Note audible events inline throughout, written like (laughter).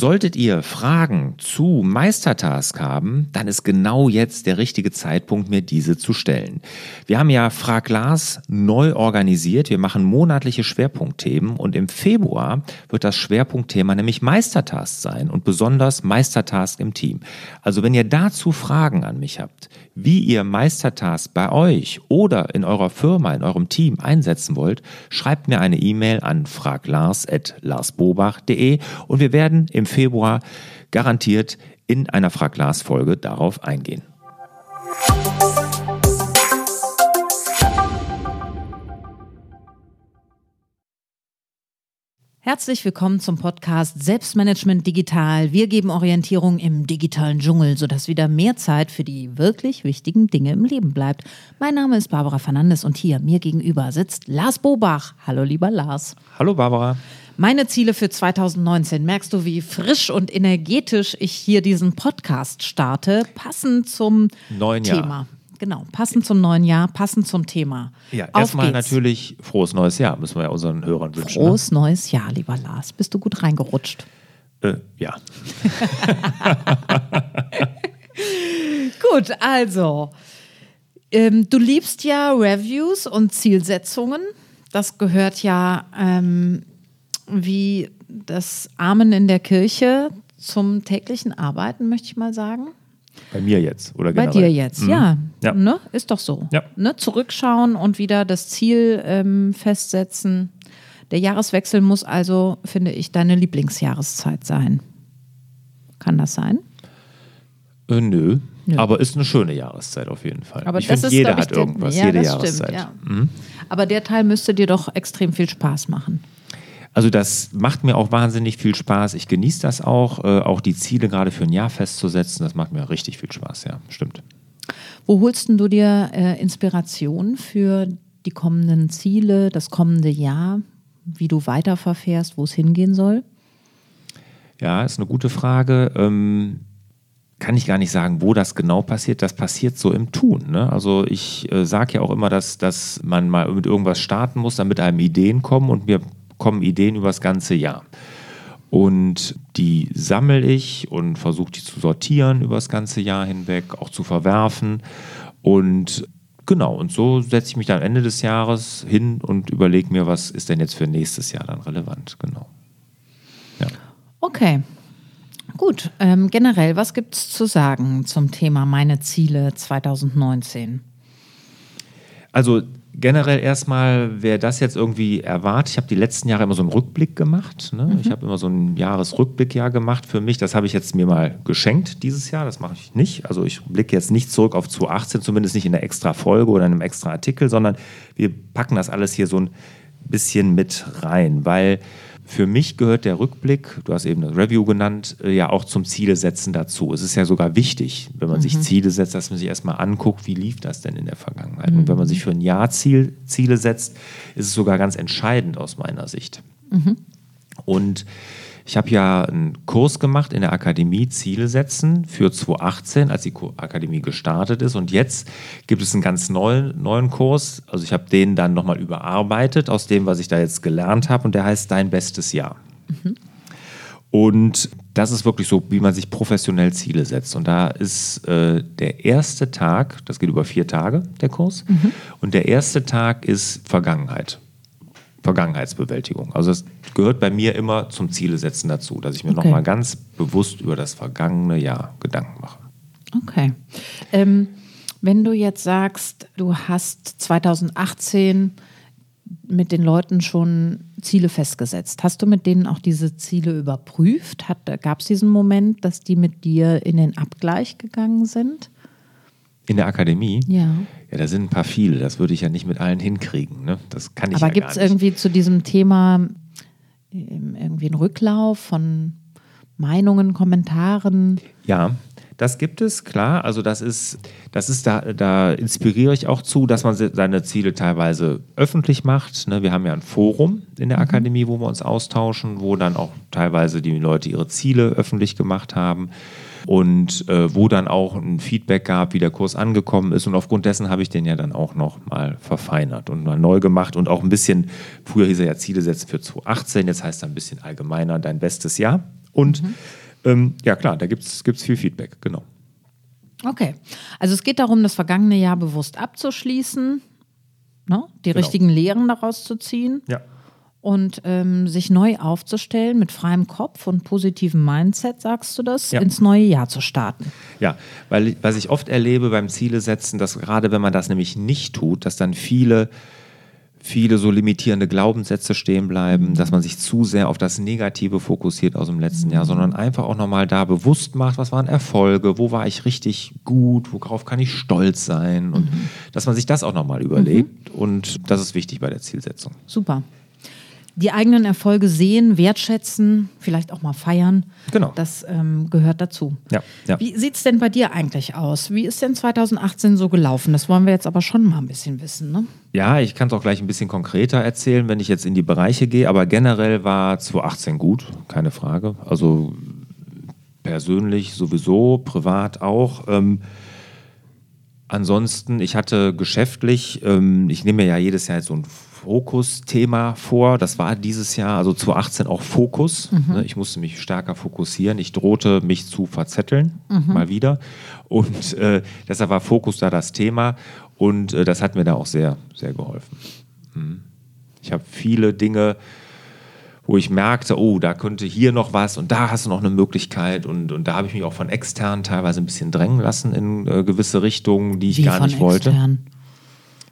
Solltet ihr Fragen zu Meistertask haben, dann ist genau jetzt der richtige Zeitpunkt, mir diese zu stellen. Wir haben ja Frag Lars neu organisiert. Wir machen monatliche Schwerpunktthemen und im Februar wird das Schwerpunktthema nämlich Meistertask sein und besonders Meistertask im Team. Also wenn ihr dazu Fragen an mich habt, wie ihr Meistertask bei euch oder in eurer Firma, in eurem Team einsetzen wollt, schreibt mir eine E-Mail an fraglars.larsbobach.de und wir werden im Februar garantiert in einer Frag Lars Folge darauf eingehen. Herzlich willkommen zum Podcast Selbstmanagement Digital. Wir geben Orientierung im digitalen Dschungel, sodass wieder mehr Zeit für die wirklich wichtigen Dinge im Leben bleibt. Mein Name ist Barbara Fernandes und hier mir gegenüber sitzt Lars Bobach. Hallo lieber Lars. Hallo Barbara. Meine Ziele für 2019. Merkst du, wie frisch und energetisch ich hier diesen Podcast starte, passend zum Neuen Thema. Jahr. Genau, passend zum neuen Jahr, passend zum Thema. Ja, Auf erstmal geht's. natürlich frohes neues Jahr, müssen wir ja unseren Hörern wünschen. Frohes neues Jahr, lieber Lars. Bist du gut reingerutscht? Ne? Äh, ja. (laughs) Gut, also, ähm, du liebst ja Reviews und Zielsetzungen. Das gehört ja ähm, wie das Amen in der Kirche zum täglichen Arbeiten, möchte ich mal sagen. Bei mir jetzt oder Bei generell? dir jetzt, Mhm. ja. Ja. Ne? Ist doch so. Ja. Ne? Zurückschauen und wieder das Ziel ähm, festsetzen. Der Jahreswechsel muss also, finde ich, deine Lieblingsjahreszeit sein. Kann das sein? Äh, nö. Nö. Aber ist eine schöne Jahreszeit auf jeden Fall. Aber ich finde, jeder hat irgendwas, ja, jede Jahreszeit. Stimmt, ja. Aber der Teil müsste dir doch extrem viel Spaß machen. Also das macht mir auch wahnsinnig viel Spaß. Ich genieße das auch, äh, auch die Ziele gerade für ein Jahr festzusetzen. Das macht mir richtig viel Spaß, ja, stimmt. Wo holst denn du dir äh, Inspiration für die kommenden Ziele, das kommende Jahr, wie du weiterverfährst, wo es hingehen soll? Ja, ist eine gute Frage. Ähm, kann ich gar nicht sagen, wo das genau passiert. Das passiert so im Tun. Ne? Also ich äh, sage ja auch immer, dass, dass man mal mit irgendwas starten muss, damit einem Ideen kommen und mir kommen Ideen über das ganze Jahr. Und die sammle ich und versuche die zu sortieren über das ganze Jahr hinweg, auch zu verwerfen. Und genau, und so setze ich mich dann Ende des Jahres hin und überlege mir, was ist denn jetzt für nächstes Jahr dann relevant. Genau. Ja. Okay. Gut, ähm, generell, was gibt es zu sagen zum Thema meine Ziele 2019? Also generell erstmal, wer das jetzt irgendwie erwartet, ich habe die letzten Jahre immer so einen Rückblick gemacht. Ne? Ich habe immer so ein Jahresrückblickjahr gemacht für mich. Das habe ich jetzt mir mal geschenkt dieses Jahr. Das mache ich nicht. Also ich blicke jetzt nicht zurück auf 2018, zumindest nicht in einer extra Folge oder in einem extra Artikel, sondern wir packen das alles hier so ein bisschen mit rein, weil für mich gehört der Rückblick, du hast eben das Review genannt, äh, ja auch zum Ziele setzen dazu. Es ist ja sogar wichtig, wenn man sich Ziele setzt, dass man sich erstmal anguckt, wie lief das denn in der Vergangenheit. Und wenn man sich für ein Jahr Ziel, Ziele setzt, ist es sogar ganz entscheidend aus meiner Sicht. Und ich habe ja einen Kurs gemacht in der Akademie Ziele setzen für 2018, als die Akademie gestartet ist. Und jetzt gibt es einen ganz neuen, neuen Kurs. Also ich habe den dann nochmal überarbeitet aus dem, was ich da jetzt gelernt habe. Und der heißt Dein bestes Jahr. Und das ist wirklich so, wie man sich professionell Ziele setzt. Und da ist äh, der erste Tag, das geht über vier Tage, der Kurs. Und der erste Tag ist Vergangenheit. Vergangenheitsbewältigung. Also das gehört bei mir immer zum Ziele setzen dazu, dass ich mir Okay. nochmal ganz bewusst über das vergangene Jahr Gedanken mache. Okay. Ähm, wenn du jetzt sagst, du hast 2018 mit den Leuten schon Ziele festgesetzt, hast du mit denen auch diese Ziele überprüft? Gab es diesen Moment, dass die mit dir in den Abgleich gegangen sind? In der Akademie, Ja. ja, da sind ein paar viele. Das würde ich ja nicht mit allen hinkriegen. Ne? Das kann ich Aber ja gibt es irgendwie zu diesem Thema ähm, irgendwie einen Rücklauf von Meinungen, Kommentaren? Ja, das gibt es, klar. Also das ist, das ist da, da inspiriere ich auch zu, dass man se- seine Ziele teilweise öffentlich macht. Ne? Wir haben ja ein Forum in der Akademie, wo wir uns austauschen, wo dann auch teilweise die Leute ihre Ziele öffentlich gemacht haben und äh, wo dann auch ein Feedback gab, wie der Kurs angekommen ist. Und aufgrund dessen habe ich den ja dann auch noch mal verfeinert und mal neu gemacht und auch ein bisschen, früher hieß er ja Ziele setzen für 2018, jetzt heißt er ein bisschen allgemeiner dein bestes Jahr. Und ähm, ja, klar, da gibt es viel Feedback, genau. Okay. Also es geht darum, das vergangene Jahr bewusst abzuschließen, ne? die Genau. richtigen Lehren daraus zu ziehen Ja. Und ähm, sich neu aufzustellen mit freiem Kopf und positivem Mindset, sagst du das, Ja. ins neue Jahr zu starten. Ja, weil ich- was ich oft erlebe beim Ziele setzen, dass gerade wenn man das nämlich nicht tut, dass dann viele, viele so limitierende Glaubenssätze stehen bleiben, dass man sich zu sehr auf das Negative fokussiert aus dem letzten Jahr, sondern einfach auch nochmal da bewusst macht, was waren Erfolge, wo war ich richtig gut, worauf kann ich stolz sein und dass man sich das auch nochmal überlegt und das ist wichtig bei der Zielsetzung. Super. Die eigenen Erfolge sehen, wertschätzen, vielleicht auch mal feiern. Genau. Das ähm, gehört dazu. Ja, ja. Wie sieht es denn bei dir eigentlich aus? Wie ist denn 2018 so gelaufen? Das wollen wir jetzt aber schon mal ein bisschen wissen. Ne? Ja, ich kann es auch gleich ein bisschen konkreter erzählen, wenn ich jetzt in die Bereiche gehe, aber generell war 2018 gut, keine Frage. Also persönlich sowieso, privat auch. Ähm, ansonsten, ich hatte geschäftlich, ähm, ich nehme ja jedes Jahr jetzt so ein Fokusthema vor. Das war dieses Jahr, also 2018 auch Fokus. Ne? Ich musste mich stärker fokussieren. Ich drohte, mich zu verzetteln, mal wieder. Und äh, deshalb war Fokus da das Thema. Und äh, das hat mir da auch sehr, sehr geholfen. Mhm. Ich habe viele Dinge, wo ich merkte, oh, da könnte hier noch was und da hast du noch eine Möglichkeit. Und, und da habe ich mich auch von extern teilweise ein bisschen drängen lassen in äh, gewisse Richtungen, die ich Wie gar nicht wollte. extern?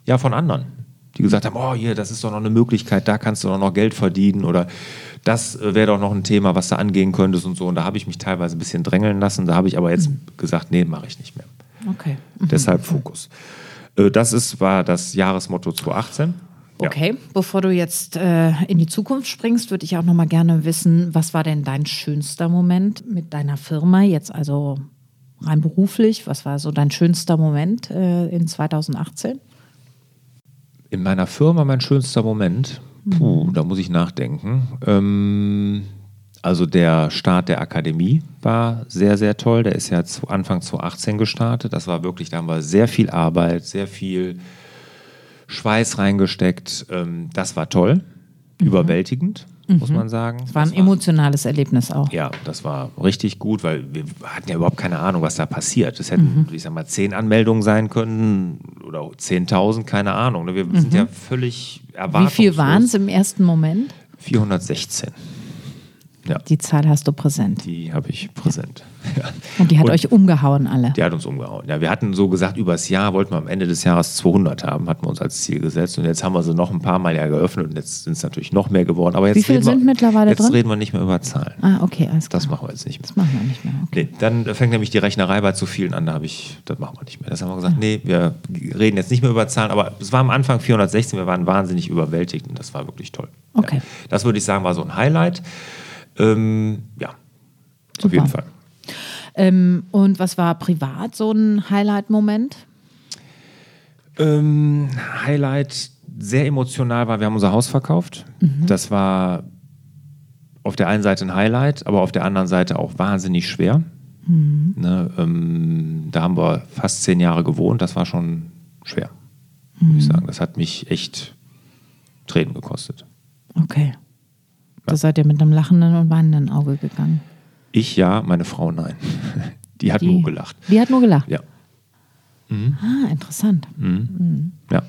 Ja, von anderen. Die gesagt haben, oh, hier, das ist doch noch eine Möglichkeit, da kannst du doch noch Geld verdienen oder das äh, wäre doch noch ein Thema, was du angehen könntest und so. Und da habe ich mich teilweise ein bisschen drängeln lassen. Da habe ich aber jetzt gesagt, nee, mache ich nicht mehr. Okay. Deshalb Fokus. Äh, Das ist, war das Jahresmotto 2018. Ja. Okay, bevor du jetzt äh, in die Zukunft springst, würde ich auch noch mal gerne wissen, was war denn dein schönster Moment mit deiner Firma, jetzt also rein beruflich? Was war so dein schönster Moment äh, in 2018? In meiner Firma mein schönster Moment, puh, da muss ich nachdenken. Ähm, also der Start der Akademie war sehr, sehr toll. Der ist ja zu Anfang 2018 gestartet. Das war wirklich, da haben wir sehr viel Arbeit, sehr viel Schweiß reingesteckt. Ähm, das war toll, überwältigend, muss man sagen. Es war ein Das emotionales Erlebnis auch. ja, das war richtig gut, weil wir hatten ja überhaupt keine Ahnung, was da passiert. Es hätten, ich sag mal, zehn Anmeldungen sein können oder 10.000, keine Ahnung. ne? Wir sind ja völlig Wie erwartungslos. viel waren es im ersten Moment? 416. Ja, Die Zahl hast du präsent. die habe ich präsent. Ja. Und die hat Und- euch umgehauen alle. Die hat uns umgehauen. Ja, wir hatten so gesagt, übers Jahr wollten wir am Ende des Jahres 200 haben, hatten wir uns als Ziel gesetzt. Und jetzt haben wir sie noch ein paar Mal ja geöffnet und jetzt sind es natürlich noch mehr geworden. Aber jetzt Wie viel reden wir, sind mittlerweile jetzt drin? reden wir nicht mehr über Zahlen. Ah, okay, alles klar. Das machen wir jetzt nicht mehr. Das machen wir nicht mehr. Okay. Nee, dann fängt nämlich die Rechnerei bei zu vielen an, da habe ich, das machen wir nicht mehr. Das haben wir gesagt, nee, wir reden jetzt nicht mehr über Zahlen, aber es war am Anfang 416, wir waren wahnsinnig überwältigt und das war wirklich toll. Okay. Ja, das würde ich sagen, war so ein Highlight. Ähm, ja, auf Super. jeden Fall. Ähm, und was war privat so ein Highlight-Moment? Ähm, Highlight sehr emotional war, wir haben unser Haus verkauft. Das war auf der einen Seite ein Highlight, aber auf der anderen Seite auch wahnsinnig schwer. Ne, ähm, da haben wir fast zehn Jahre gewohnt, das war schon schwer, muss ich sagen. Das hat mich echt Tränen gekostet. Okay. Da seid ihr mit einem lachenden und weinenden Auge gegangen. Ich ja, meine Frau nein. (laughs) Die hat Die- nur gelacht. Die hat nur gelacht. Ja. Ah, interessant. Ja.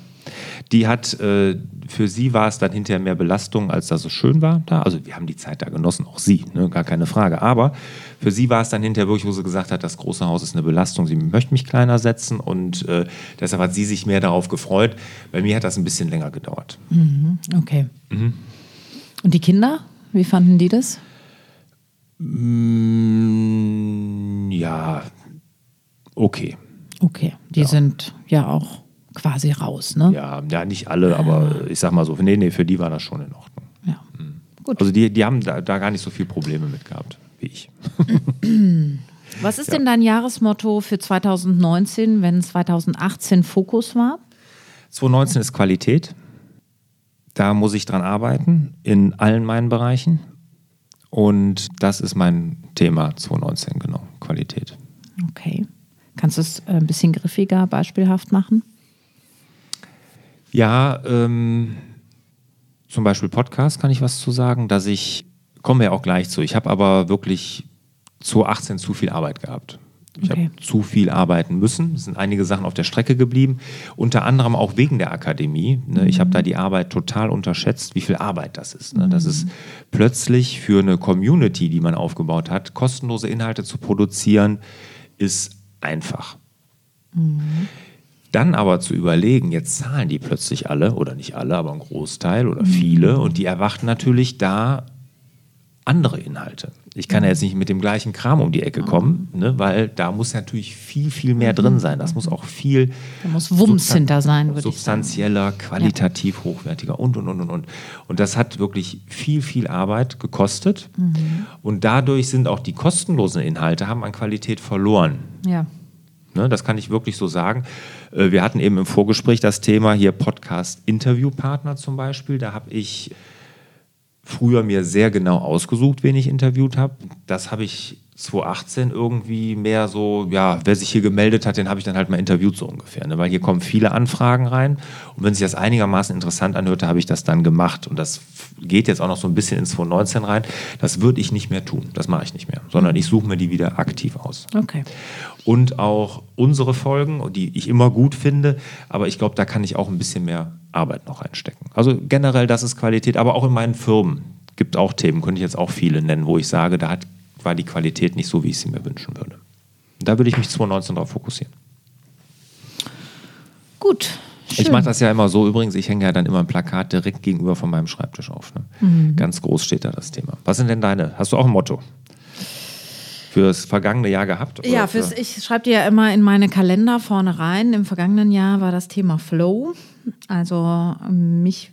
Die hat, äh, für sie war es dann hinterher mehr Belastung, als dass es schön war da. Also wir haben die Zeit da genossen, auch sie, ne, gar keine Frage. Aber für sie war es dann hinterher wirklich, wo sie gesagt hat, das große Haus ist eine Belastung, sie möchte mich kleiner setzen und äh, deshalb hat sie sich mehr darauf gefreut. Bei mir hat das ein bisschen länger gedauert. Okay. Mhm. Und die Kinder, wie fanden die das? Mm, ja, okay. Okay. Die sind ja auch quasi raus, ne? Ja, ja, nicht alle, aber ich sag mal so, nee, nee, für die war das schon in Ordnung. Ja. Gut. Also die, die haben da, da gar nicht so viel Probleme mit gehabt, wie ich. (clears throat) Was ist denn dein Jahresmotto für 2019, wenn 2018 Fokus war? 2019 ist Qualität. Da muss ich dran arbeiten, in allen meinen Bereichen. Und das ist mein Thema 2019, genau, Qualität. Okay. Kannst du es äh, ein bisschen griffiger, beispielhaft machen? Ja, ähm, zum Beispiel Podcast kann ich was zu sagen, dass ich kommen wir auch gleich zu. Ich habe aber wirklich 2018 zu viel Arbeit gehabt. Ich Okay. habe zu viel arbeiten müssen. Es sind einige Sachen auf der Strecke geblieben. Unter anderem auch wegen der Akademie. Ne? Ich habe da die Arbeit total unterschätzt, wie viel Arbeit das ist. Ne? Das ist plötzlich für eine Community, die man aufgebaut hat, kostenlose Inhalte zu produzieren, ist einfach. Dann aber zu überlegen, jetzt zahlen die plötzlich alle, oder nicht alle, aber ein Großteil oder viele, und die erwarten natürlich da andere Inhalte. Ich kann ja jetzt nicht mit dem gleichen Kram um die Ecke kommen, ne, weil da muss natürlich viel, viel mehr drin sein. Das muss auch viel Da muss Wumms substan- hinter sein, würde ich sagen. substanzieller, qualitativ hochwertiger und, und, und, und, und. Und das hat wirklich viel, viel Arbeit gekostet. Mhm. Und dadurch sind auch die kostenlosen Inhalte, haben an Qualität verloren. Ja. Ne, das kann ich wirklich so sagen. Äh, Wir hatten eben im Vorgespräch das Thema hier Podcast-Interviewpartner zum Beispiel. Da habe ich früher mir sehr genau ausgesucht, wen ich interviewt habe. Das habe ich 2018 irgendwie mehr so, ja, wer sich hier gemeldet hat, den habe ich dann halt mal interviewt so ungefähr. Ne? Weil hier kommen viele Anfragen rein und wenn sich das einigermaßen interessant anhörte, habe ich das dann gemacht. Und das geht jetzt auch noch so ein bisschen ins 2019 rein. Das würde ich nicht mehr tun. Das mache ich nicht mehr. Sondern ich suche mir die wieder aktiv aus Okay. und auch unsere Folgen, die ich immer gut finde, aber ich glaube, da kann ich auch ein bisschen mehr Arbeit noch reinstecken. Also generell, das ist Qualität, aber auch in meinen Firmen gibt auch Themen, könnte ich jetzt auch viele nennen, wo ich sage, da hat, war die Qualität nicht so, wie ich sie mir wünschen würde. Da würde ich mich 2019 darauf fokussieren. Gut. Schön. Ich mache das ja immer so übrigens, ich hänge ja dann immer ein Plakat direkt gegenüber von meinem Schreibtisch auf. Ne? Mhm. Ganz groß steht da das Thema. Was sind denn deine? Hast du auch ein Motto? Fürs vergangene Jahr gehabt? Ja, für- fürs, ich schreibe dir ja immer in meine Kalender vorne rein. Im vergangenen Jahr war das Thema Flow. Also mich,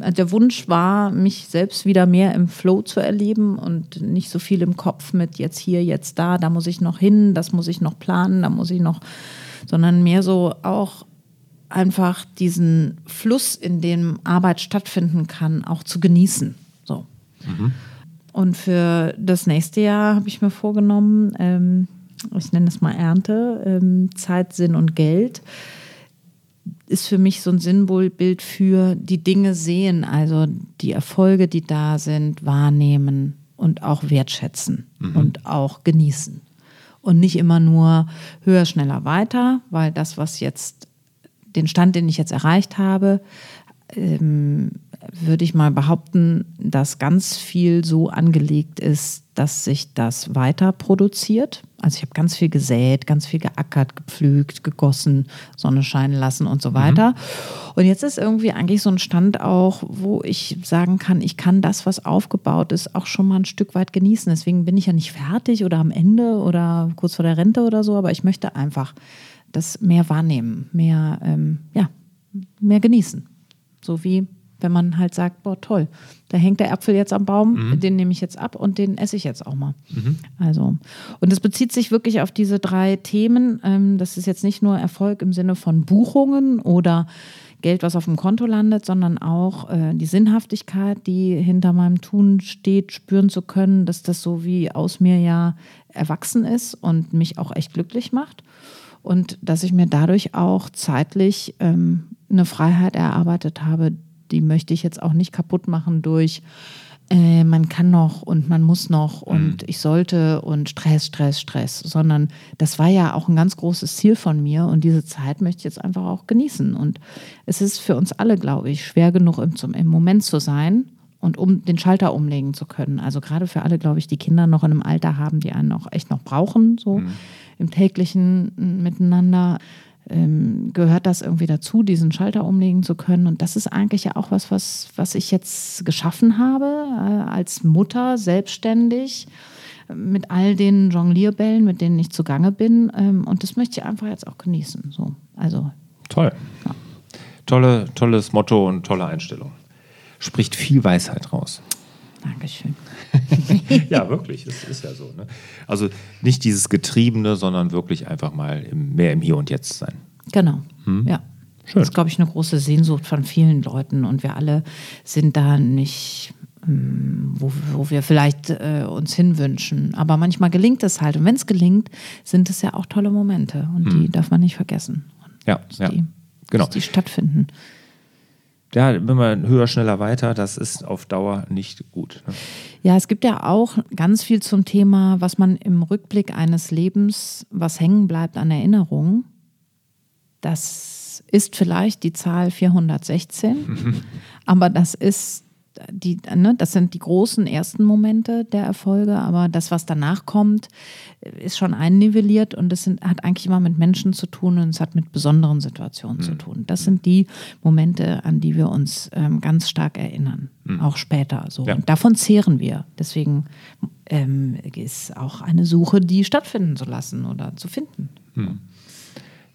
der Wunsch war, mich selbst wieder mehr im Flow zu erleben und nicht so viel im Kopf mit jetzt hier, jetzt da, da muss ich noch hin, das muss ich noch planen, da muss ich noch, sondern mehr so auch einfach diesen Fluss, in dem Arbeit stattfinden kann, auch zu genießen. So. Und für das nächste Jahr habe ich mir vorgenommen, ähm, ich nenne es mal Ernte, ähm, Zeit, Sinn und Geld, ist für mich so ein Symbolbild für die Dinge sehen, also die Erfolge, die da sind, wahrnehmen und auch wertschätzen und auch genießen. Und nicht immer nur höher, schneller, weiter, weil das, was jetzt, den Stand, den ich jetzt erreicht habe, ähm, würde ich mal behaupten, dass ganz viel so angelegt ist, dass sich das weiter produziert. Also ich habe ganz viel gesät, ganz viel geackert, gepflügt, gegossen, Sonne scheinen lassen und so weiter. Und jetzt ist irgendwie eigentlich so ein Stand auch, wo ich sagen kann, ich kann das, was aufgebaut ist, auch schon mal ein Stück weit genießen. Deswegen bin ich ja nicht fertig oder am Ende oder kurz vor der Rente oder so, aber ich möchte einfach das mehr wahrnehmen, mehr, ähm, ja, mehr genießen. So wie wenn man halt sagt, boah, toll, da hängt der Apfel jetzt am Baum, den nehme ich jetzt ab und den esse ich jetzt auch mal. Also, und es bezieht sich wirklich auf diese drei Themen. Ähm, das ist jetzt nicht nur Erfolg im Sinne von Buchungen oder Geld, was auf dem Konto landet, sondern auch äh, die Sinnhaftigkeit, die hinter meinem Tun steht, spüren zu können, dass das so wie aus mir ja erwachsen ist und mich auch echt glücklich macht. Und dass ich mir dadurch auch zeitlich ähm, eine Freiheit erarbeitet habe, die möchte ich jetzt auch nicht kaputt machen durch äh, man kann noch und man muss noch und ich sollte und Stress, Stress, Stress, sondern das war ja auch ein ganz großes Ziel von mir und diese Zeit möchte ich jetzt einfach auch genießen. Und es ist für uns alle, glaube ich, schwer genug im, im Moment zu sein und um den Schalter umlegen zu können. Also gerade für alle, glaube ich, die Kinder noch in einem Alter haben, die einen auch echt noch brauchen, so im täglichen Miteinander ähm, gehört das irgendwie dazu, diesen Schalter umlegen zu können. Und das ist eigentlich ja auch was, was, was ich jetzt geschaffen habe, äh, als Mutter, selbstständig, äh, mit all den Jonglierbällen, mit denen ich zugange bin. Ähm, und das möchte ich einfach jetzt auch genießen. So. Also, Toll. Tolle, tolles Motto und tolle Einstellung. Spricht viel Weisheit raus. Dankeschön. (laughs) ja, wirklich, es ist ja so. Ne? Also nicht dieses Getriebene, sondern wirklich einfach mal im, mehr im Hier und Jetzt sein. Genau. Ja. Schön. Das ist, glaube ich, eine große Sehnsucht von vielen Leuten. Und wir alle sind da nicht, ähm, wo, wo wir vielleicht äh, uns hinwünschen. Aber manchmal gelingt es halt. Und wenn es gelingt, sind es ja auch tolle Momente. Und die darf man nicht vergessen. Ja, Dass ja. Die, Genau. die stattfinden. Ja, immer höher, schneller, weiter, das ist auf Dauer nicht gut. Ne? Ja, es gibt ja auch ganz viel zum Thema, was man im Rückblick eines Lebens, was hängen bleibt an Erinnerungen. Das ist vielleicht die Zahl 416, (laughs) aber das ist die, ne, das sind die großen ersten Momente der Erfolge, aber das, was danach kommt, ist schon einnivelliert und es sind, hat eigentlich immer mit Menschen zu tun und es hat mit besonderen Situationen mhm. zu tun. Das sind die Momente, an die wir uns ähm, ganz stark erinnern, mhm. auch später. So. Ja. Und davon zehren wir. Deswegen ähm, ist auch eine Suche, die stattfinden zu lassen oder zu finden. Mhm.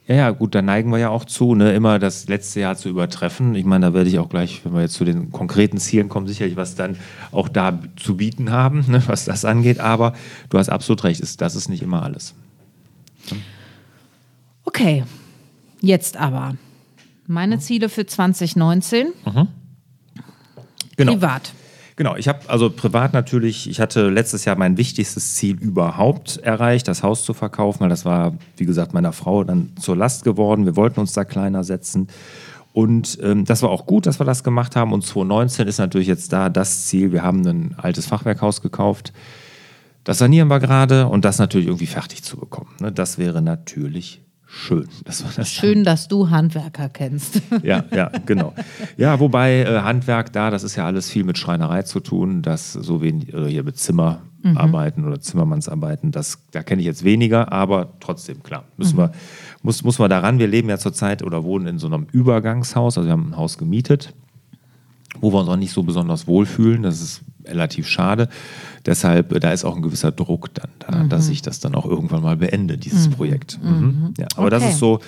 Ja, ja, gut, da neigen wir ja auch zu, ne, immer das letzte Jahr zu übertreffen. Ich meine, da werde ich auch gleich, wenn wir jetzt zu den konkreten Zielen kommen, sicherlich was dann auch da zu bieten haben, ne, was das angeht. Aber du hast absolut recht, ist, das ist nicht immer alles. Okay, jetzt aber. Meine Ziele für 2019. Mhm. Genau. Privat. Genau, ich habe also privat natürlich, ich hatte letztes Jahr mein wichtigstes Ziel überhaupt erreicht, das Haus zu verkaufen, weil das war, wie gesagt, meiner Frau dann zur Last geworden. Wir wollten uns da kleiner setzen. Und ähm, das war auch gut, dass wir das gemacht haben. Und 2019 ist natürlich jetzt da das Ziel. Wir haben ein altes Fachwerkhaus gekauft. Das sanieren wir gerade und das natürlich irgendwie fertig zu bekommen. Ne? Das wäre natürlich schön. Das das schön, dass du Handwerker kennst. (laughs) Ja, ja, genau. Ja, wobei äh, Handwerk da, das ist ja alles viel mit Schreinerei zu tun, das so wenig, oder hier mit Zimmerarbeiten mhm. oder Zimmermannsarbeiten, das, da kenne ich jetzt weniger, aber trotzdem, klar, müssen mhm. wir, muss, muss man daran. Wir leben ja zurzeit oder wohnen in so einem Übergangshaus, also wir haben ein Haus gemietet, wo wir uns auch nicht so besonders wohlfühlen. Das ist relativ schade. Deshalb, äh, da ist auch ein gewisser Druck dann da, mhm. dass ich das dann auch irgendwann mal beende, dieses mhm. Projekt. Mhm. mhm. Ja, aber okay. das ist so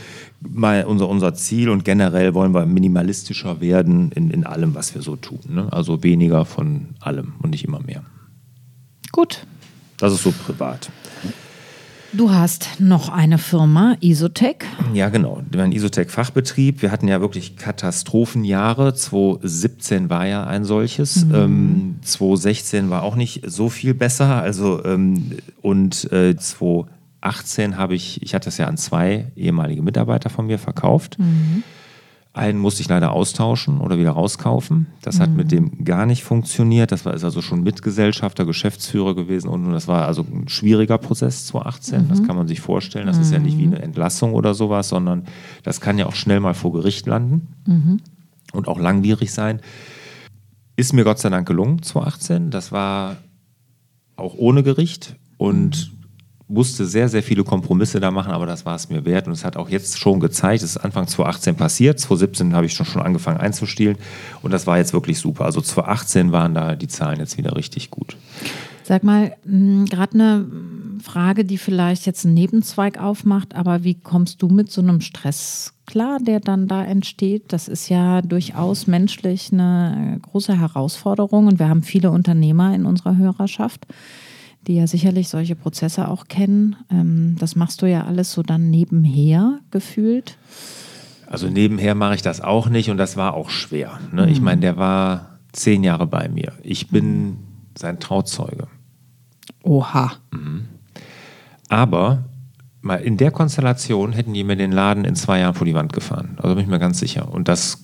mal unser, unser Ziel und generell wollen wir minimalistischer werden in, in allem, was wir so tun. Ne? Also weniger von allem und nicht immer mehr. Gut. Das ist so privat. Du hast noch eine Firma, Isotech. Ja, genau. Mein Isotech-Fachbetrieb. Wir hatten ja wirklich Katastrophenjahre. 2017 war ja ein solches. Mhm. Ähm, 2016 war auch nicht so viel besser. Also, ähm, und äh, 2018 habe ich, ich hatte es ja an zwei ehemalige Mitarbeiter von mir verkauft. Mhm. Einen musste ich leider austauschen oder wieder rauskaufen. Das mhm. hat mit dem gar nicht funktioniert. Das war ist also schon Mitgesellschafter, Geschäftsführer gewesen und das war also ein schwieriger Prozess 2018. Mhm. Das kann man sich vorstellen. Das mhm. ist ja nicht wie eine Entlassung oder sowas, sondern das kann ja auch schnell mal vor Gericht landen mhm. und auch langwierig sein. Ist mir Gott sei Dank gelungen 2018. Das war auch ohne Gericht und musste sehr, sehr viele Kompromisse da machen, aber das war es mir wert. Und es hat auch jetzt schon gezeigt, es ist Anfang 2018 passiert. 2017 habe ich schon, schon angefangen einzustielen und das war jetzt wirklich super. Also 2018 waren da die Zahlen jetzt wieder richtig gut. Sag mal, hm, gerade eine Frage, die vielleicht jetzt einen Nebenzweig aufmacht, aber wie kommst du mit so einem Stress klar, der dann da entsteht? Das ist ja durchaus menschlich eine große Herausforderung und wir haben viele Unternehmer in unserer Hörerschaft die ja sicherlich solche Prozesse auch kennen. Ähm, das machst du ja alles so dann nebenher gefühlt. Also nebenher mache ich das auch nicht und das war auch schwer. Ne? Mhm. Ich meine, der war zehn Jahre bei mir. Ich bin mhm. sein Trauzeuge. Oha. Mhm. Aber mal in der Konstellation hätten die mir den Laden in zwei Jahren vor die Wand gefahren. Also bin ich mir ganz sicher. Und das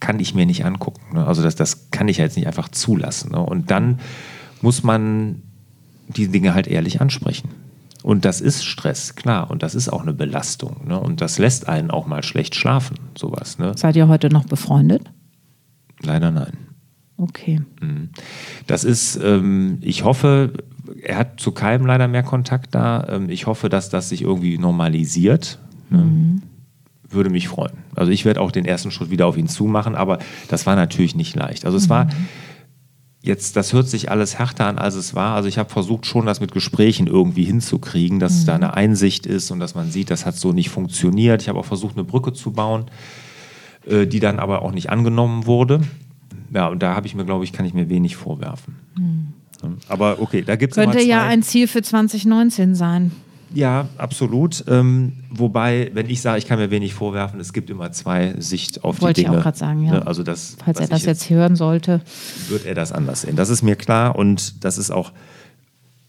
kann ich mir nicht angucken. Ne? Also das, das kann ich jetzt nicht einfach zulassen. Ne? Und dann muss man die Dinge halt ehrlich ansprechen. Und das ist Stress, klar. Und das ist auch eine Belastung. Ne? Und das lässt einen auch mal schlecht schlafen, sowas. Ne? Seid ihr heute noch befreundet? Leider nein. Okay. Mhm. Das ist, ähm, ich hoffe, er hat zu keinem leider mehr Kontakt da. Ähm, ich hoffe, dass das sich irgendwie normalisiert. Ne? Mhm. Würde mich freuen. Also ich werde auch den ersten Schritt wieder auf ihn zumachen, aber das war natürlich nicht leicht. Also es mhm. war Jetzt, das hört sich alles härter an, als es war. Also ich habe versucht, schon das mit Gesprächen irgendwie hinzukriegen, dass mhm. da eine Einsicht ist und dass man sieht, das hat so nicht funktioniert. Ich habe auch versucht, eine Brücke zu bauen, äh, die dann aber auch nicht angenommen wurde. Ja, und da habe ich mir, glaube ich, kann ich mir wenig vorwerfen. Mhm. Aber okay, da gibt es Könnte ja ein Ziel für 2019 sein. Ja, absolut. Ähm, wobei, wenn ich sage, ich kann mir wenig vorwerfen, es gibt immer zwei Sicht auf Wollte die Dinge. Wollte ich auch gerade sagen, ja. Ne? Also das, Falls er das jetzt, jetzt hören sollte. Wird er das anders sehen. Das ist mir klar und das ist auch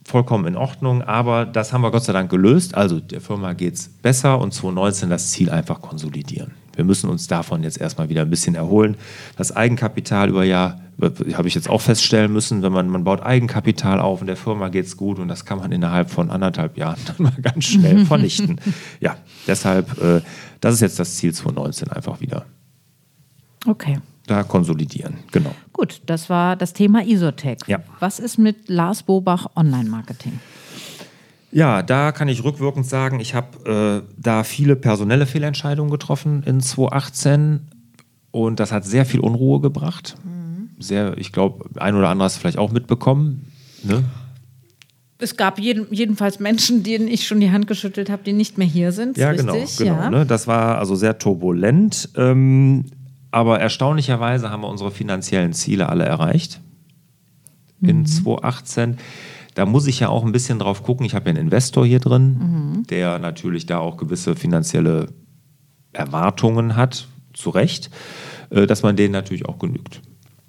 vollkommen in Ordnung. Aber das haben wir Gott sei Dank gelöst. Also der Firma geht es besser und 2019 das Ziel einfach konsolidieren. Wir müssen uns davon jetzt erstmal wieder ein bisschen erholen. Das Eigenkapital über Jahr habe ich jetzt auch feststellen müssen, wenn man, man baut Eigenkapital auf und der Firma geht es gut und das kann man innerhalb von anderthalb Jahren (laughs) dann mal ganz schnell (laughs) vernichten. ja, deshalb, äh, das ist jetzt das Ziel 2019 einfach wieder. Okay. Da konsolidieren, genau. Gut, das war das Thema Isotech. Ja. Was ist mit Lars Bobach Online-Marketing? Ja, da kann ich rückwirkend sagen, ich habe äh, da viele personelle Fehlentscheidungen getroffen in 2018 und das hat sehr viel Unruhe gebracht. Mhm. Sehr, ich glaube, ein oder andere hast du vielleicht auch mitbekommen. Ne? Es gab jeden, jedenfalls Menschen, denen ich schon die Hand geschüttelt habe, die nicht mehr hier sind. Ja, genau, richtig? genau. genau ja. Ne? Das war also sehr turbulent. Ähm, aber erstaunlicherweise haben wir unsere finanziellen Ziele alle erreicht mhm. in 2018 da muss ich ja auch ein bisschen drauf gucken. Ich habe ja einen Investor hier drin, mhm. der natürlich da auch gewisse finanzielle Erwartungen hat, zu Recht, äh, dass man denen natürlich auch genügt.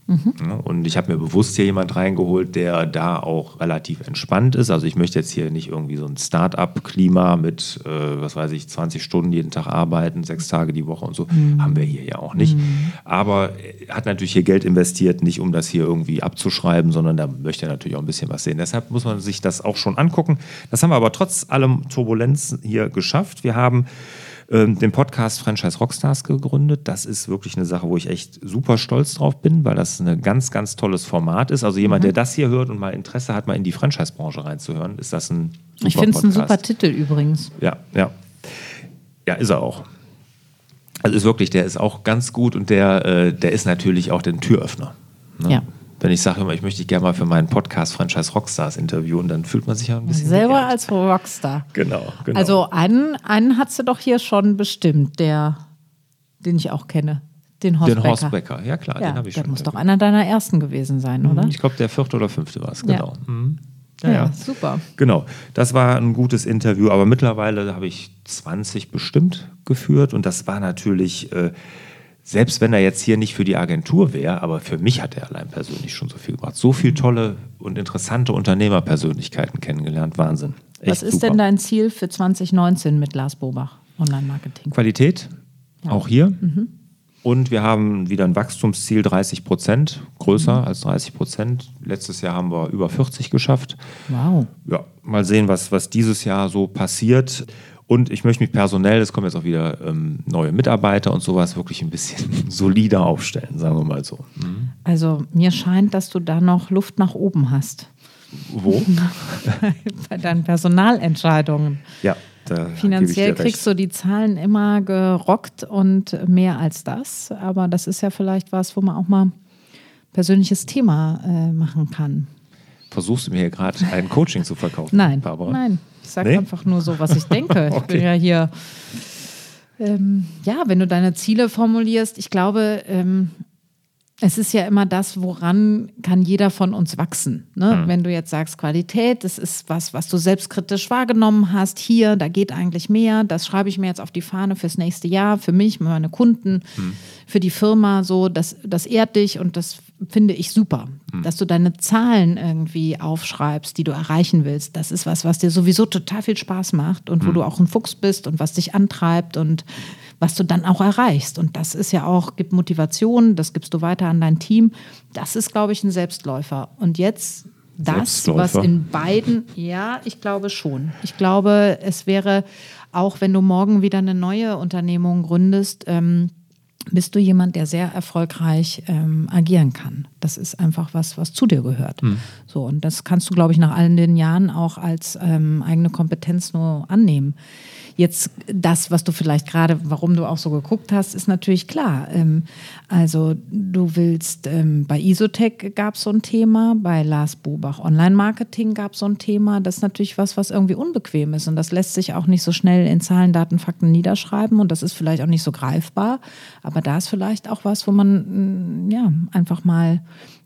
Mhm. Und ich habe mir bewusst hier jemand reingeholt, der da auch relativ entspannt ist. Also ich möchte jetzt hier nicht irgendwie so ein Start-up-Klima mit, äh, was weiß ich, 20 Stunden jeden Tag arbeiten, sechs Tage die Woche und so. Mhm. Haben wir hier ja auch nicht. Mhm. Aber er hat natürlich hier Geld investiert, nicht um das hier irgendwie abzuschreiben, sondern da möchte er natürlich auch ein bisschen was sehen. Deshalb muss man sich das auch schon angucken. Das haben wir aber trotz allem Turbulenzen hier geschafft. Wir haben ähm, den Podcast Franchise Rockstars gegründet. Das ist wirklich eine Sache, wo ich echt super stolz drauf bin, weil das ein ganz, ganz tolles Format ist. Also jemand, mhm. der das hier hört und mal Interesse hat, mal in die Franchise-Branche reinzuhören, ist das ein super Ich finde es ein super Titel übrigens. Ja, ja. Ja, ist er auch. Also ist wirklich, der ist auch ganz gut und der, äh, der ist natürlich auch der Türöffner. Ne? Ja wenn ich sage immer, ich möchte dich gerne mal für meinen Podcast Franchise Rockstars interviewen, dann fühlt man sich ja ein bisschen. Selber geehrt. als Rockstar. Genau, genau. Also einen, einen hast du doch hier schon bestimmt, der, den ich auch kenne. Den Horst den. Horst Becker, ja klar, ja, den habe ich schon. Der muss doch einer deiner ersten gewesen sein, oder? Ich glaube, der vierte oder fünfte war es, genau. Ja. Mhm. Ja, ja, super. Genau, das war ein gutes Interview, aber mittlerweile habe ich 20 bestimmt geführt und das war natürlich. Äh, selbst wenn er jetzt hier nicht für die Agentur wäre, aber für mich hat er allein persönlich schon so viel gemacht. So viele tolle und interessante Unternehmerpersönlichkeiten kennengelernt. Wahnsinn. Echt Was ist super. denn dein Ziel für 2019 mit Lars Bobach, Online-Marketing? Qualität, ja. auch hier. Mhm. Und wir haben wieder ein Wachstumsziel 30 Prozent, größer mhm. als 30 Prozent. Letztes Jahr haben wir über 40 geschafft. Wow. Ja, mal sehen, was, was dieses Jahr so passiert. Und ich möchte mich personell, es kommen jetzt auch wieder ähm, neue Mitarbeiter und sowas, wirklich ein bisschen (laughs) solider aufstellen, sagen wir mal so. Mhm. Also mir scheint, dass du da noch Luft nach oben hast. Wo? (laughs) Bei deinen Personalentscheidungen. Ja. Finanziell kriegst du die Zahlen immer gerockt und mehr als das. Aber das ist ja vielleicht was, wo man auch mal persönliches Thema äh, machen kann. Versuchst du mir hier gerade ein Coaching zu verkaufen, nein, Barbara? Nein, ich sage nee? einfach nur so, was ich denke. okay. (laughs) Ich bin ja hier. Ähm, ja, wenn du deine Ziele formulierst, ich glaube, ähm, es ist ja immer das, woran kann jeder von uns wachsen. Ne? Mhm. Wenn du jetzt sagst, Qualität, das ist was, was du selbstkritisch wahrgenommen hast. Hier, da geht eigentlich mehr. Das schreibe ich mir jetzt auf die Fahne fürs nächste Jahr, für mich, für meine Kunden, mhm. für die Firma. So, das, das ehrt dich und das finde ich super. Mhm. Dass du deine Zahlen irgendwie aufschreibst, die du erreichen willst. Das ist was, was dir sowieso total viel Spaß macht und wo mhm. du auch ein Fuchs bist und was dich antreibt und was du dann auch erreichst. Und das ist ja auch, gibt Motivation, das gibst du weiter an dein Team. Das ist, glaube ich, ein Selbstläufer. Und jetzt das, was in beiden, ja, ich glaube schon. Ich glaube, es wäre, auch wenn du morgen wieder eine neue Unternehmung gründest, ähm, bist du jemand, der sehr erfolgreich ähm, agieren kann. Das ist einfach was, was zu dir gehört. Mhm. So, und das kannst du, glaube ich, nach all den Jahren auch als ähm, eigene Kompetenz nur annehmen. Jetzt das, was du vielleicht gerade, warum du auch so geguckt hast, ist natürlich klar. Ähm, also du willst, ähm, bei Isotech gab es so ein Thema, bei Lars Bobach Online-Marketing gab es so ein Thema. Das ist natürlich was, was irgendwie unbequem ist und das lässt sich auch nicht so schnell in Zahlen, Daten, Fakten niederschreiben und das ist vielleicht auch nicht so greifbar. Aber da ist vielleicht auch was, wo man mm, ja einfach mal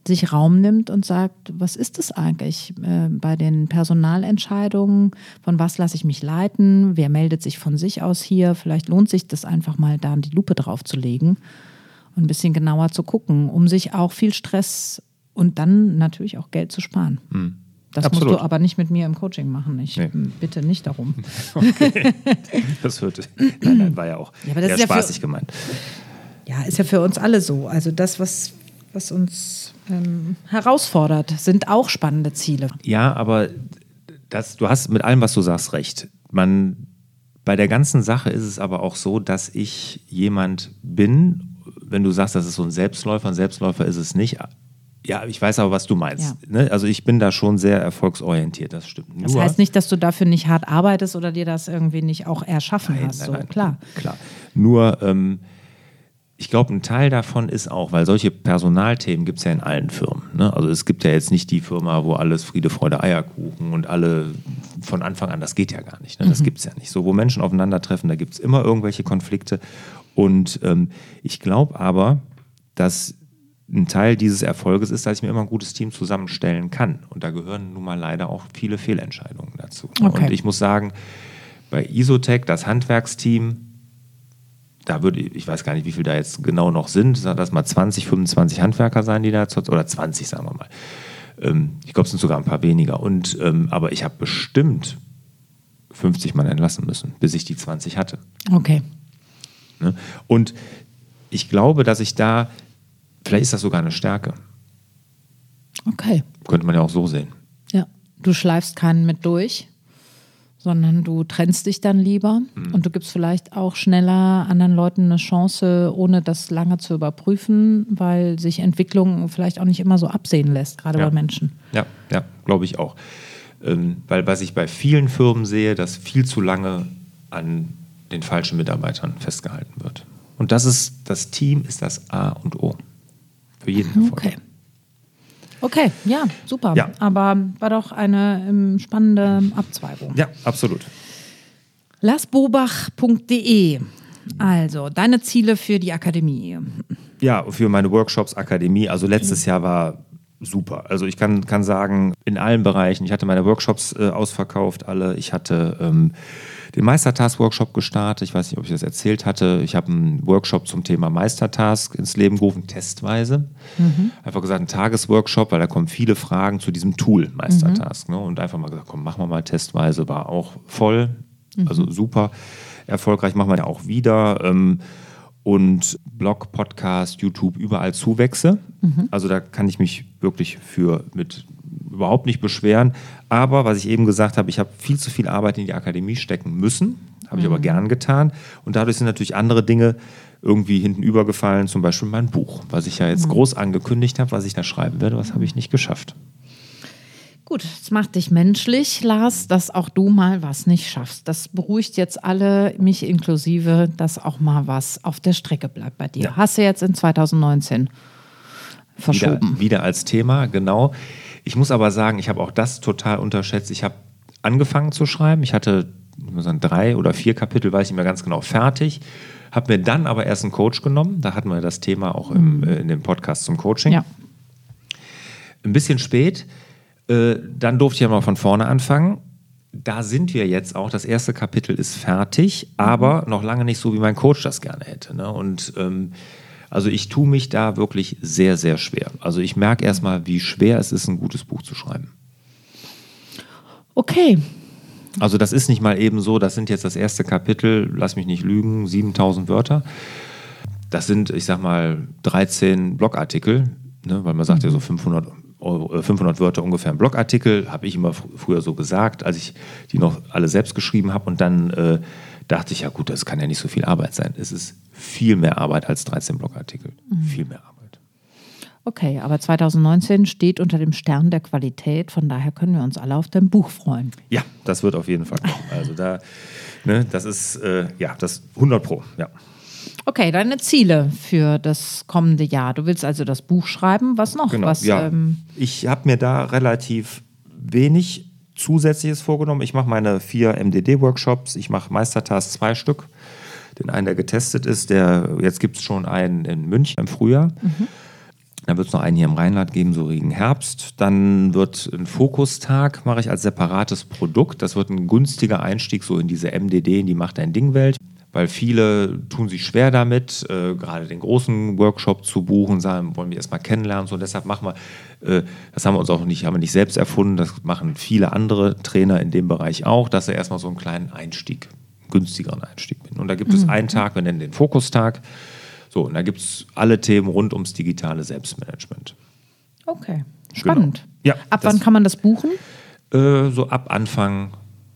sich Raum nimmt und sagt, was ist es eigentlich äh, bei den Personalentscheidungen? Von was lasse ich mich leiten? Wer meldet sich von sich aus hier? Vielleicht lohnt sich das einfach mal da die Lupe drauf zu legen und ein bisschen genauer zu gucken, um sich auch viel Stress und dann natürlich auch Geld zu sparen. Hm. Das Absolut. musst du aber nicht mit mir im Coaching machen. Ich Nee. bitte nicht darum. (laughs) Das hörte. Nein, nein, war ja auch Ja, aber das ist ja für- spaßig gemeint. Ja, ist ja für uns alle so. Also das, was, was uns ähm, herausfordert, sind auch spannende Ziele. Ja, aber das, du hast mit allem, was du sagst, recht. Man, bei der ganzen Sache ist es aber auch so, dass ich jemand bin, wenn du sagst, das ist so ein Selbstläufer, ein Selbstläufer ist es nicht. Ja, ich weiß aber, was du meinst. Ne? Also ich bin da schon sehr erfolgsorientiert, das stimmt. Das Nur- heißt nicht, dass du dafür nicht hart arbeitest oder dir das irgendwie nicht auch erschaffen Nein, hast. nein, so, nein, klar. Klar. Nur, ähm, ich glaube, ein Teil davon ist auch, weil solche Personalthemen gibt es ja in allen Firmen. Ne? Also es gibt ja jetzt nicht die Firma, wo alles Friede, Freude, Eierkuchen und alle von Anfang an, das geht ja gar nicht. Ne? Das gibt es ja nicht. So, wo Menschen aufeinandertreffen, da gibt es immer irgendwelche Konflikte. Und ähm, ich glaube aber, dass ein Teil dieses Erfolges ist, dass ich mir immer ein gutes Team zusammenstellen kann. Und da gehören nun mal leider auch viele Fehlentscheidungen dazu. Okay. Und ich muss sagen, bei Isotech, das Handwerksteam, da würde ich, ich weiß gar nicht, wie viel da jetzt genau noch sind, sag das mal 20, 25 Handwerker sein, die da zur- oder 20, sagen wir mal. Ähm, ich glaube, es sind sogar ein paar weniger. Und, ähm, aber ich habe bestimmt 50 Mann entlassen müssen, bis ich die 20 hatte. Okay. Ne? Und ich glaube, dass ich da, vielleicht ist das sogar eine Stärke, Okay. könnte man ja auch so sehen. Ja. Du schleifst keinen mit durch, sondern du trennst dich dann lieber Mhm. und du gibst vielleicht auch schneller anderen Leuten eine Chance, ohne das lange zu überprüfen, weil sich Entwicklung vielleicht auch nicht immer so absehen lässt, gerade Ja. bei Menschen. Ja, ja, glaube ich auch. Ähm, weil was ich bei vielen Firmen sehe, dass viel zu lange an den falschen Mitarbeitern festgehalten wird. Und das ist, das Team ist das A und O. Für jeden Erfolg. Okay. Okay, ja, super. Ja. Aber war doch eine ähm, spannende Abzweigung. Ja, absolut. Larsbobach.de. Also, deine Ziele für die Akademie. Ja, für meine Workshops, Akademie. Also letztes Jahr war super. Also ich kann, kann sagen, in allen Bereichen. Ich hatte meine Workshops äh, ausverkauft, alle. Ich hatte ähm, den Meistertask-Workshop gestartet. Ich weiß nicht, ob ich das erzählt hatte. Ich habe einen Workshop zum Thema Meistertask ins Leben gerufen, testweise. Einfach gesagt, ein Tagesworkshop, weil da kommen viele Fragen zu diesem Tool Meistertask. Ne? Und einfach mal gesagt, komm, machen wir mal testweise. War auch voll. Also super erfolgreich. Machen wir ja auch wieder. Ähm, und Blog, Podcast, YouTube, überall Zuwächse. Also da kann ich mich wirklich für mit überhaupt nicht beschweren. Aber was ich eben gesagt habe, ich habe viel zu viel Arbeit in die Akademie stecken müssen, habe ich aber gern getan. Und dadurch sind natürlich andere Dinge irgendwie hinten übergefallen, zum Beispiel mein Buch, was ich ja jetzt groß angekündigt habe, was ich da schreiben werde, was habe ich nicht geschafft. Gut, es macht dich menschlich, Lars, dass auch du mal was nicht schaffst. Das beruhigt jetzt alle, mich inklusive, dass auch mal was auf der Strecke bleibt bei dir. Ja. Hast du jetzt in 2019 verschoben. Wieder, wieder als Thema, genau. Ich muss aber sagen, ich habe auch das total unterschätzt. Ich habe angefangen zu schreiben. Ich hatte ich muss sagen, drei oder vier Kapitel, weiß ich nicht mehr ganz genau, fertig. Habe mir dann aber erst einen Coach genommen. Da hatten wir das Thema auch im, äh, in dem Podcast zum Coaching. Ja. Ein bisschen spät. Äh, dann durfte ich ja mal von vorne anfangen. Da sind wir jetzt auch. Das erste Kapitel ist fertig, aber noch lange nicht so, wie mein Coach das gerne hätte. Ne? Und ähm, also ich tue mich da wirklich sehr, sehr schwer. Also ich merke erstmal, wie schwer es ist, ein gutes Buch zu schreiben. Okay, Also das ist nicht mal eben so, das sind jetzt das erste Kapitel, lass mich nicht lügen, 7000 Wörter. Das sind, ich sag mal, 13 Blogartikel, ne, weil man sagt ja so 500, Euro, äh, 500 Wörter ungefähr ein Blogartikel, habe ich immer fr früher so gesagt, als ich die noch alle selbst geschrieben habe. Und dann äh, dachte ich, ja gut, das kann ja nicht so viel Arbeit sein. Es ist viel mehr Arbeit als 13 Blogartikel. Viel mehr Arbeit. okay, aber 2019 steht unter dem Stern der Qualität, von daher können wir uns alle auf dein Buch freuen. Ja, das wird auf jeden Fall kommen. Also da, ne, das ist, äh, ja, das 100 Pro, ja. Okay, deine Ziele für das kommende Jahr. Du willst also das Buch schreiben. Was noch? Genau, Was, ja. ähm, ich habe mir da relativ wenig Zusätzliches vorgenommen. Ich mache meine vier MDD-Workshops. Ich mache Meistertask zwei Stück. Den einen, der getestet ist, der jetzt gibt es schon einen in München im Frühjahr. Dann wird es noch einen hier im Rheinland geben, so gegen Herbst. Dann wird ein Fokustag, mache ich als separates Produkt. Das wird ein günstiger Einstieg so in diese MDD, in die Macht dein Ding-Welt. Weil viele tun sich schwer damit, äh, gerade den großen Workshop zu buchen, sagen, wollen wir erstmal kennenlernen. So, deshalb machen wir, äh, das haben wir uns auch nicht, haben wir nicht selbst erfunden, das machen viele andere Trainer in dem Bereich auch, dass sie erstmal so einen kleinen Einstieg, günstigeren Einstieg finden. Und da gibt mhm. es einen Tag, wir nennen den Fokustag. So, und da gibt es alle Themen rund ums digitale Selbstmanagement. Okay, spannend. Genau. Ja, ab wann kann man das buchen? Äh, so ab Anfang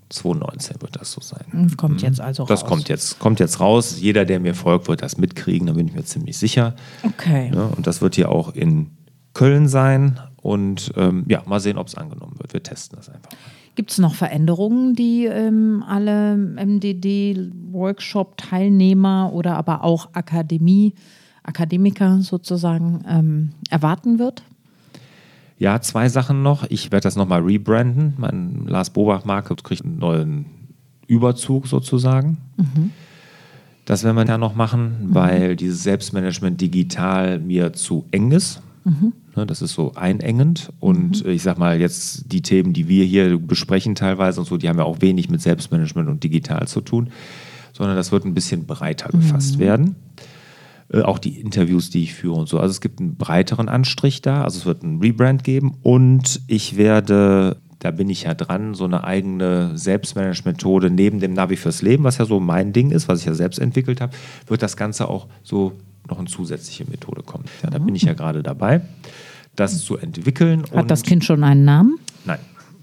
2019 wird das so sein. Hm, kommt jetzt also raus. Das kommt jetzt, kommt jetzt raus. Jeder, der mir folgt, wird das mitkriegen, da bin ich mir ziemlich sicher. Okay. Ja, und das wird hier auch in Köln sein. Und ähm, ja, mal sehen, ob es angenommen wird. Wir testen das einfach. Gibt es noch Veränderungen, die ähm, alle MDD-Workshop-Teilnehmer oder aber auch Akademie, Akademiker sozusagen ähm, erwarten wird? Ja, zwei Sachen noch. Ich werde das nochmal rebranden. Mein Lars Bobach-Marke kriegt einen neuen Überzug sozusagen. Mhm. Das werden wir ja noch machen, mhm. weil dieses Selbstmanagement digital mir zu eng ist. Mhm. Ne, das ist so einengend. Und mhm. ich sag mal, jetzt die Themen, die wir hier besprechen teilweise und so, die haben ja auch wenig mit Selbstmanagement und digital zu tun, sondern das wird ein bisschen breiter gefasst mhm. werden. Äh, auch die Interviews, die ich führe und so. Also es gibt einen breiteren Anstrich da, also es wird einen Rebrand geben und ich werde, da bin ich ja dran, so eine eigene Selbstmanagement-Methode neben dem Navi fürs Leben, was ja so mein Ding ist, was ich ja selbst entwickelt habe, wird das Ganze auch so noch eine zusätzliche Methode kommen. Ja, da bin ich ja gerade dabei, das zu entwickeln. Hat das Kind schon einen Namen? Nein.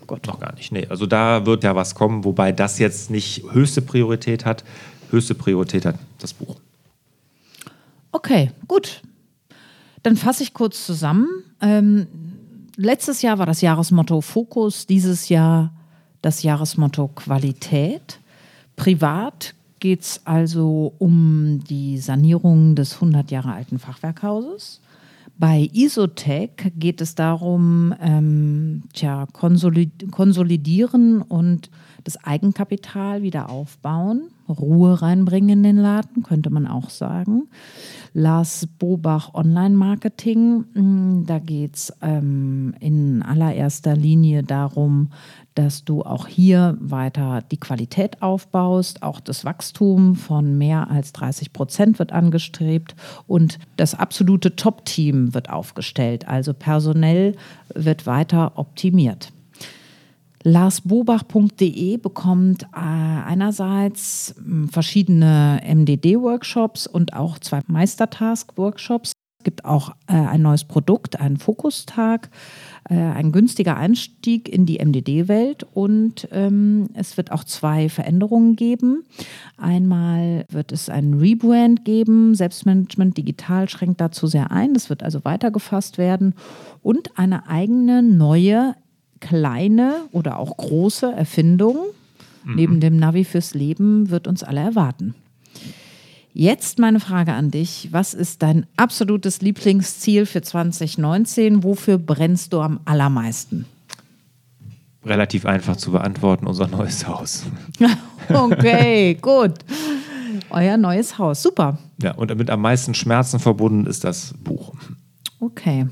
Gott. Noch gar nicht. Nee, also da wird ja was kommen, wobei das jetzt nicht höchste Priorität hat. Höchste Priorität hat das Buch. Okay, gut. Dann fasse ich kurz zusammen. Ähm, letztes Jahr war das Jahresmotto Fokus, dieses Jahr das Jahresmotto Qualität. Privat geht es also um die Sanierung des 100 Jahre alten Fachwerkhauses. Bei Isotech geht es darum, ähm, tja, konsolidieren und das Eigenkapital wieder aufbauen, Ruhe reinbringen in den Laden, könnte man auch sagen. Lars Bobach Online-Marketing. Mm, da geht es ähm, in allererster Linie darum, dass du auch hier weiter die Qualität aufbaust. Auch das Wachstum von mehr als 30 Prozent wird angestrebt und das absolute Top-Team wird aufgestellt. Also personell wird weiter optimiert larsbobach.de bekommt äh, einerseits hm, verschiedene MDD-Workshops und auch zwei Meistertask-Workshops. Es gibt auch äh, ein neues Produkt, einen Fokustag, äh, ein günstiger Einstieg in die MDD-Welt und ähm, es wird auch zwei Veränderungen geben. Einmal wird es einen Rebrand geben, Selbstmanagement digital schränkt dazu sehr ein, das wird also weitergefasst werden und eine eigene neue kleine oder auch große Erfindung mhm. neben dem Navi fürs Leben wird uns alle erwarten. Jetzt meine Frage an dich. Was ist dein absolutes Lieblingsziel für 2019? Wofür brennst du am allermeisten? Relativ einfach zu beantworten, unser neues Haus. (laughs) okay, gut. Euer neues Haus, super. Ja, und mit am meisten Schmerzen verbunden ist das Buch. Okay.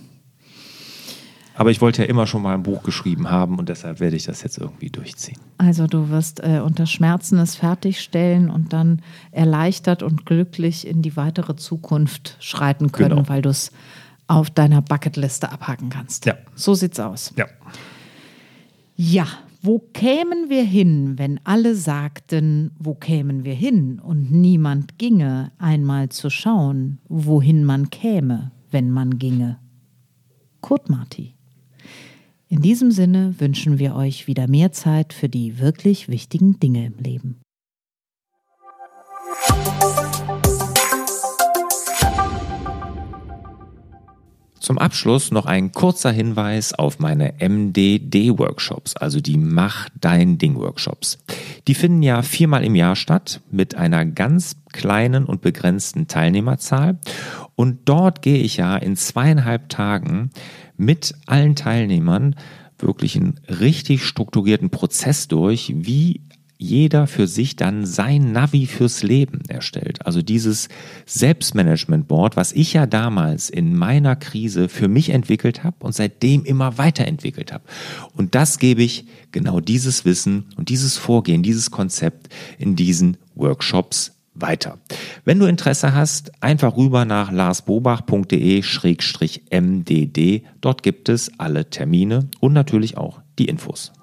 Aber ich wollte ja immer schon mal ein Buch geschrieben haben und deshalb werde ich das jetzt irgendwie durchziehen. Also du wirst äh, unter Schmerzen es fertigstellen und dann erleichtert und glücklich in die weitere Zukunft schreiten können, genau. weil du es auf deiner Bucketliste abhaken kannst. Ja. So sieht's aus. Ja. Ja, wo kämen wir hin, wenn alle sagten, wo kämen wir hin und niemand ginge, einmal zu schauen, wohin man käme, wenn man ginge? Kurt Marti. In diesem Sinne wünschen wir euch wieder mehr Zeit für die wirklich wichtigen Dinge im Leben. Zum Abschluss noch ein kurzer Hinweis auf meine MDD-Workshops, also die Mach dein Ding-Workshops. Die finden ja viermal im Jahr statt mit einer ganz kleinen und begrenzten Teilnehmerzahl. Und dort gehe ich ja in zweieinhalb Tagen mit allen Teilnehmern wirklich einen richtig strukturierten Prozess durch, wie jeder für sich dann sein Navi fürs Leben erstellt. Also dieses Selbstmanagement-Board, was ich ja damals in meiner Krise für mich entwickelt habe und seitdem immer weiterentwickelt habe. Und das gebe ich genau dieses Wissen und dieses Vorgehen, dieses Konzept in diesen Workshops weiter. Wenn du Interesse hast, einfach rüber nach larsbobach.de-mdd. Dort gibt es alle Termine und natürlich auch die Infos.